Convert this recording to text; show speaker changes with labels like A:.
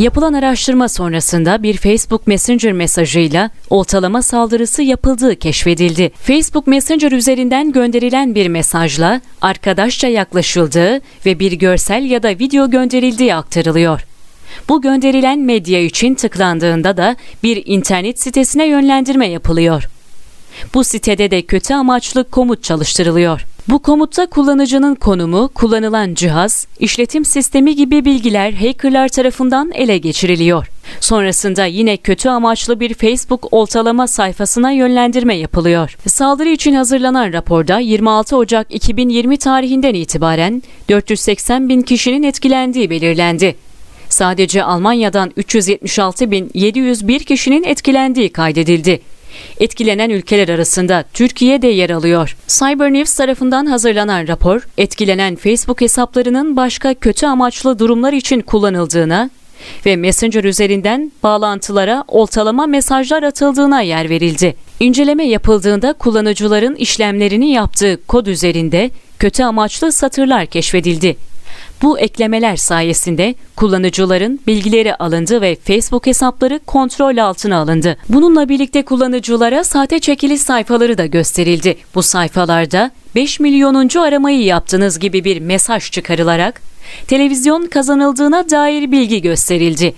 A: Yapılan araştırma sonrasında bir Facebook Messenger mesajıyla oltalama saldırısı yapıldığı keşfedildi. Facebook Messenger üzerinden gönderilen bir mesajla arkadaşça yaklaşıldığı ve bir görsel ya da video gönderildiği aktarılıyor. Bu gönderilen medya için tıklandığında da bir internet sitesine yönlendirme yapılıyor. Bu sitede de kötü amaçlı komut çalıştırılıyor. Bu komutta kullanıcının konumu, kullanılan cihaz, işletim sistemi gibi bilgiler hackerlar tarafından ele geçiriliyor. Sonrasında yine kötü amaçlı bir Facebook oltalama sayfasına yönlendirme yapılıyor. Saldırı için hazırlanan raporda 26 Ocak 2020 tarihinden itibaren 480 bin kişinin etkilendiği belirlendi. Sadece Almanya'dan 376.701 kişinin etkilendiği kaydedildi. Etkilenen ülkeler arasında Türkiye de yer alıyor. Cyber News tarafından hazırlanan rapor, etkilenen Facebook hesaplarının başka kötü amaçlı durumlar için kullanıldığına ve Messenger üzerinden bağlantılara oltalama mesajlar atıldığına yer verildi. İnceleme yapıldığında kullanıcıların işlemlerini yaptığı kod üzerinde kötü amaçlı satırlar keşfedildi. Bu eklemeler sayesinde kullanıcıların bilgileri alındı ve Facebook hesapları kontrol altına alındı. Bununla birlikte kullanıcılara sahte çekiliş sayfaları da gösterildi. Bu sayfalarda 5 milyonuncu aramayı yaptınız gibi bir mesaj çıkarılarak televizyon kazanıldığına dair bilgi gösterildi.